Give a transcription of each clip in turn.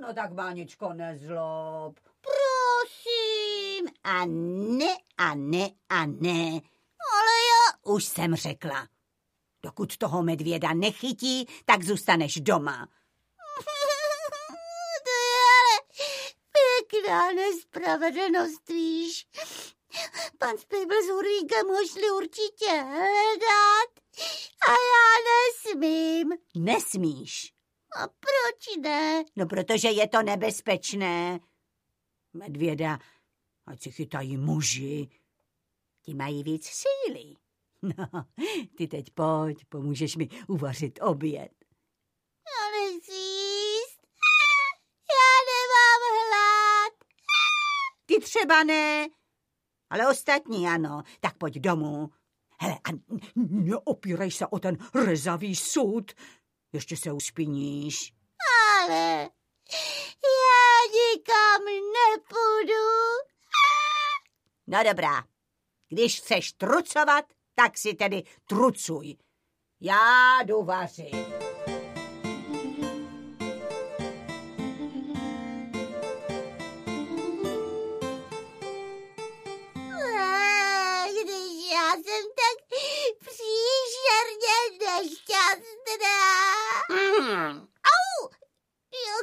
No tak Máničko, nezlob. Prosím, a ne, a ne, a ne. Ale já už jsem řekla. Dokud toho medvěda nechytí, tak zůstaneš doma. to je ale pěkná nespravedlnost, víš. Pan Spejbl s Hurvíkem ho šli určitě hledat a já nesmím. Nesmíš. A proč ne? No, protože je to nebezpečné. Medvěda, ať si chytají muži. Ti mají víc síly. No, ty teď pojď, pomůžeš mi uvařit oběd. Nechci jíst. Já nemám hlad. Ty třeba ne, ale ostatní ano. Tak pojď domů. Hele, a neopírej se o ten rezavý sud. Ještě se uspiníš. Ale já nikam nepůjdu. No dobrá, když chceš trucovat, tak si tedy trucuj. Já jdu vařit.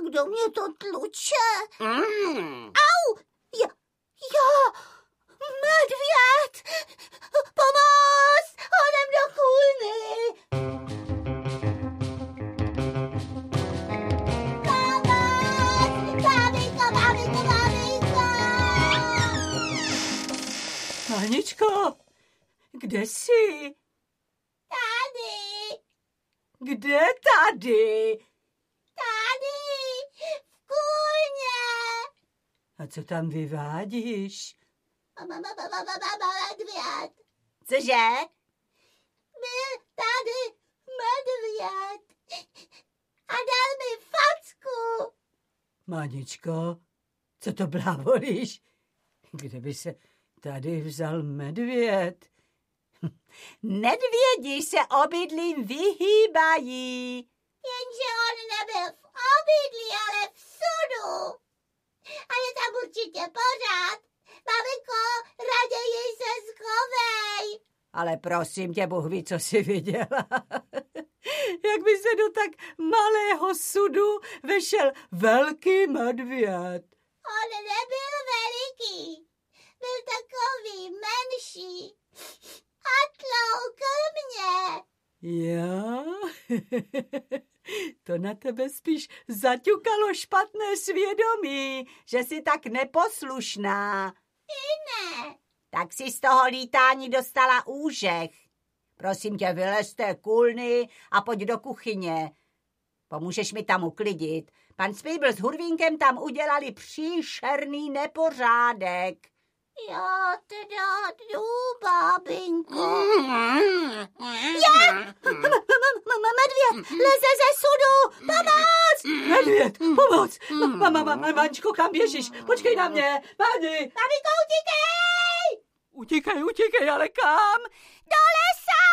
Kdo mě to tluče? Mm. Au! Já, já, medvěd! Pomoz! Honem do kůlny! Aničko, kde jsi? Tady. Kde tady? A co tam vyvádíš? Medvěd. Cože? Byl tady medvěd a dal mi facku. Maničko, co to blábolíš? Kde by se tady vzal medvěd? Medvědi se obydlím vyhýbají. Jenže on nebyl v obydlí, ale v sudu a je tam určitě pořád. Maminko, raději se schovej. Ale prosím tě, Bůh ví, co jsi viděla. Jak by se do tak malého sudu vešel velký medvěd. On nebyl veliký, byl takový menší a tloukl mě. Já? To na tebe spíš zaťukalo špatné svědomí, že jsi tak neposlušná. I ne. Tak si z toho lítání dostala úžech. Prosím tě, vylez té kulny a pojď do kuchyně. Pomůžeš mi tam uklidit. Pan Spejbl s Hurvínkem tam udělali příšerný nepořádek. Já teda jdu, bábinko. Já! Medvěd! Leze ze sudu! Pomoc! Medvěd! Pomoc! Mama, Mančko, kam běžíš? Počkej na mě! Pani! Maminko, utíkej! Utíkej, utíkej, ale kam? Do lesa!